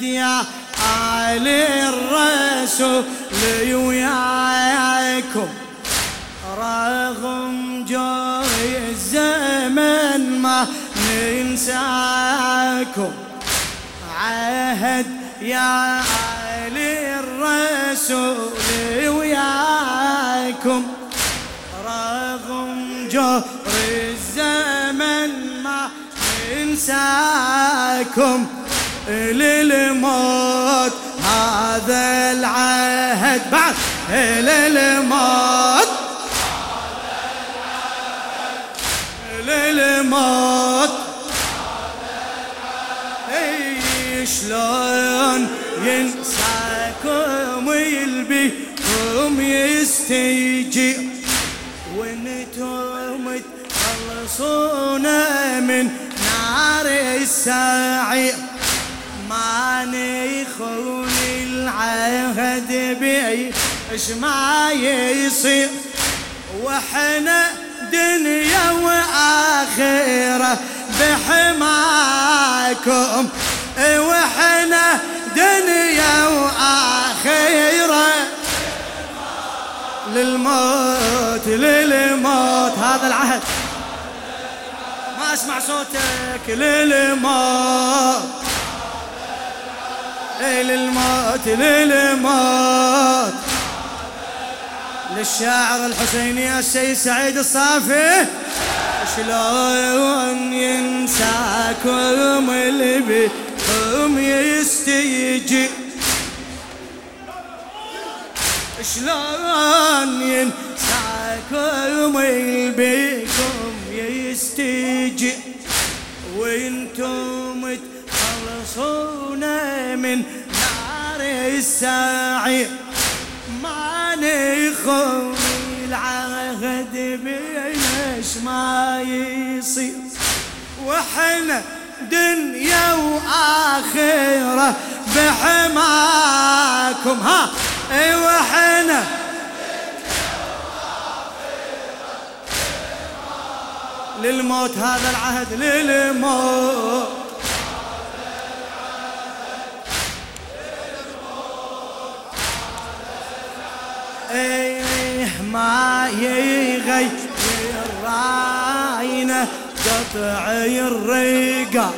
يا آل الرسول وياكم رغم جوي الزمن ما ننساكم. عهد يا آل الرسول وياكم رغم جور الزمن ما ننساكم. للموت. هذا العهد بعد للموت. للموت. شلون ينساكم ويلبيكم يستيجي. وإنتم تخلصونا من نار السعير ما نخون العهد بي اش ما يصير. وإحنا دنيا وآخرة بحماكم. وإحنا دنيا وآخرة للموت للموت. هذا العهد. ما أسمع صوتك للموت. للموت للموت للشاعر الحسيني السيد سعيد الصافي شلون ينساكم اللي بكم يستيجي؟ شلون ينساكم اللي من نار السعير ما نخون العهد بينش ما يصير وإحنا دنيا وآخرة بحماكم. ها إي وإحنا للموت هذا العهد للموت. راينا قطع الرقا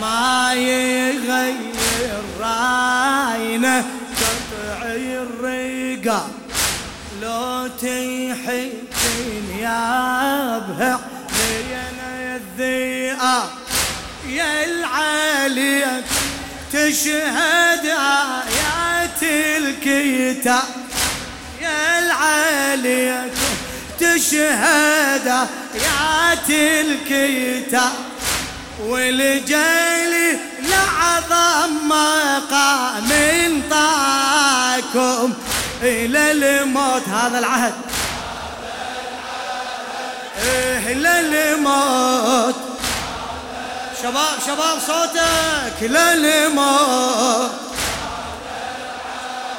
ما يغير راينا قطع الرقا لو تحبين يا بها لينا الذئاب. يا العالية تشهد آيات الكتاب يا العالية تشهد آيات الكتاب والجيل لعظم مقام طاكم إلى الموت. هذا العهد. إلى الموت. شباب شباب صوتك. للموت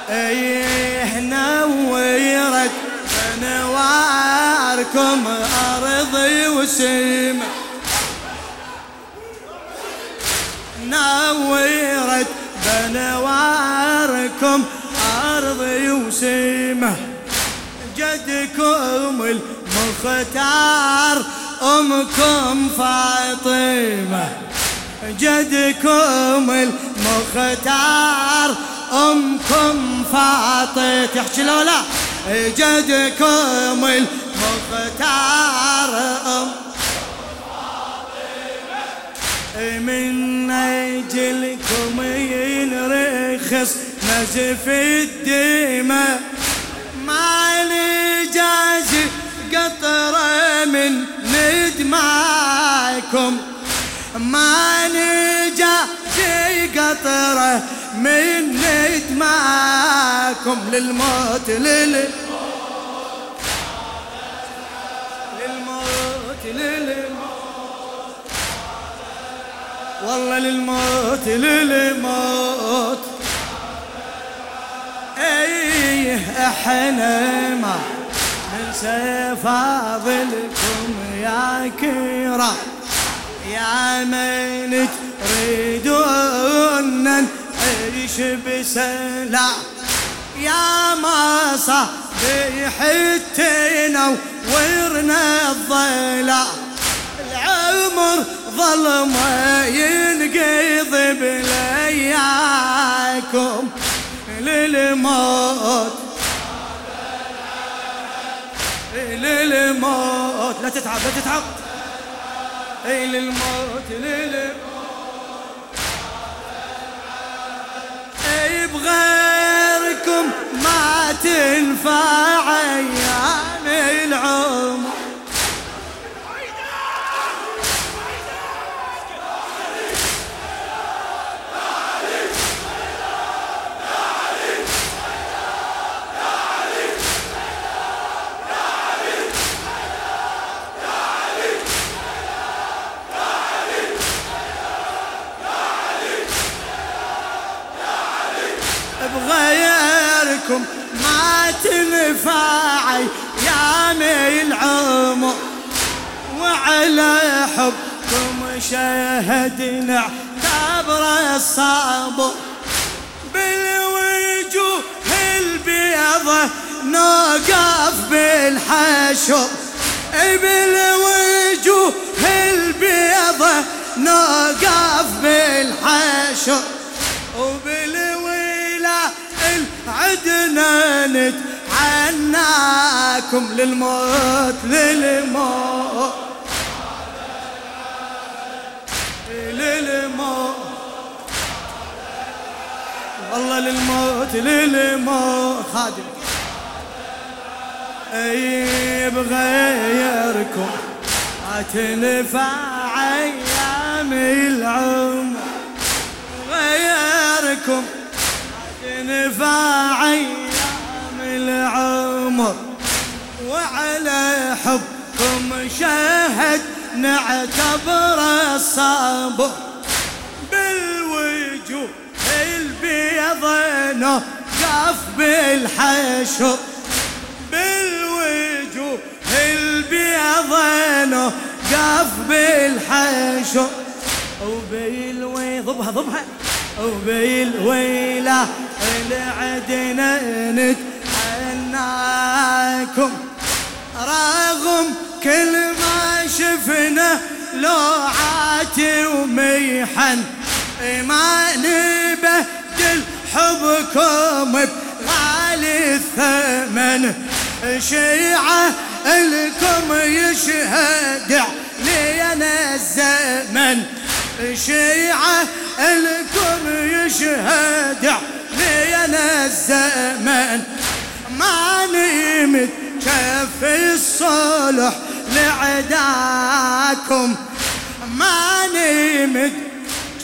إيه نورت انواركم أرضي وسمه نورت بنواركم أرضي وسمه جدكم المختار أمكم فاطمة. جدكم المختار أمكم فاطمة تحكي لولا جدكم المختار. أم من أجلكم ينرخص نزف الدماء ما لجازي قطرة من ندمعكم ما نجا في قطرة من ندمعكم للموت لل للموت للموت والله للموت للموت إيه إحنا ما سفاضلكم يا كرام يا من نعيش بسلام يا ما صبيحتنا ورنا الظلام العمر ظلمه ينقضي بلياكم للموت. للموت. لا تتعب لا تتعب. للموت للموت. بغيركم ما تنفع. بغيركم ما تنفع يا العمر وعلى حبكم شهدنا اعتبر الصبر بالوجوه البيضة نوقف بالحشر بالوجوه البيضة نوقف بالحشر عدنا نتعناكم للموت للموت. للموت. والله للموت للموت. خادم. أي بغيركم. ما تنفع أيام العمر. تنفع أيام العمر وعلى حبكم شهد نعتبر الصبر بالوجوه البيض نقف بالحشر بالوجوه البيض نقف بالحشر وبالوي ضبها ضبها. وبالويلة العدنا نتعناكم رغم كل ما شفنا لوعات وميحن ما نبدل حبكم بغالي الثمن. شيعة الكم يشهد علينا الزمن. شيعة الكم يشهد علينا الزمن. ما نمت كف الصلح لعداكم. ما نمت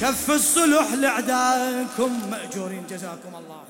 كف الصلح لعداكم. مأجورين جزاكم الله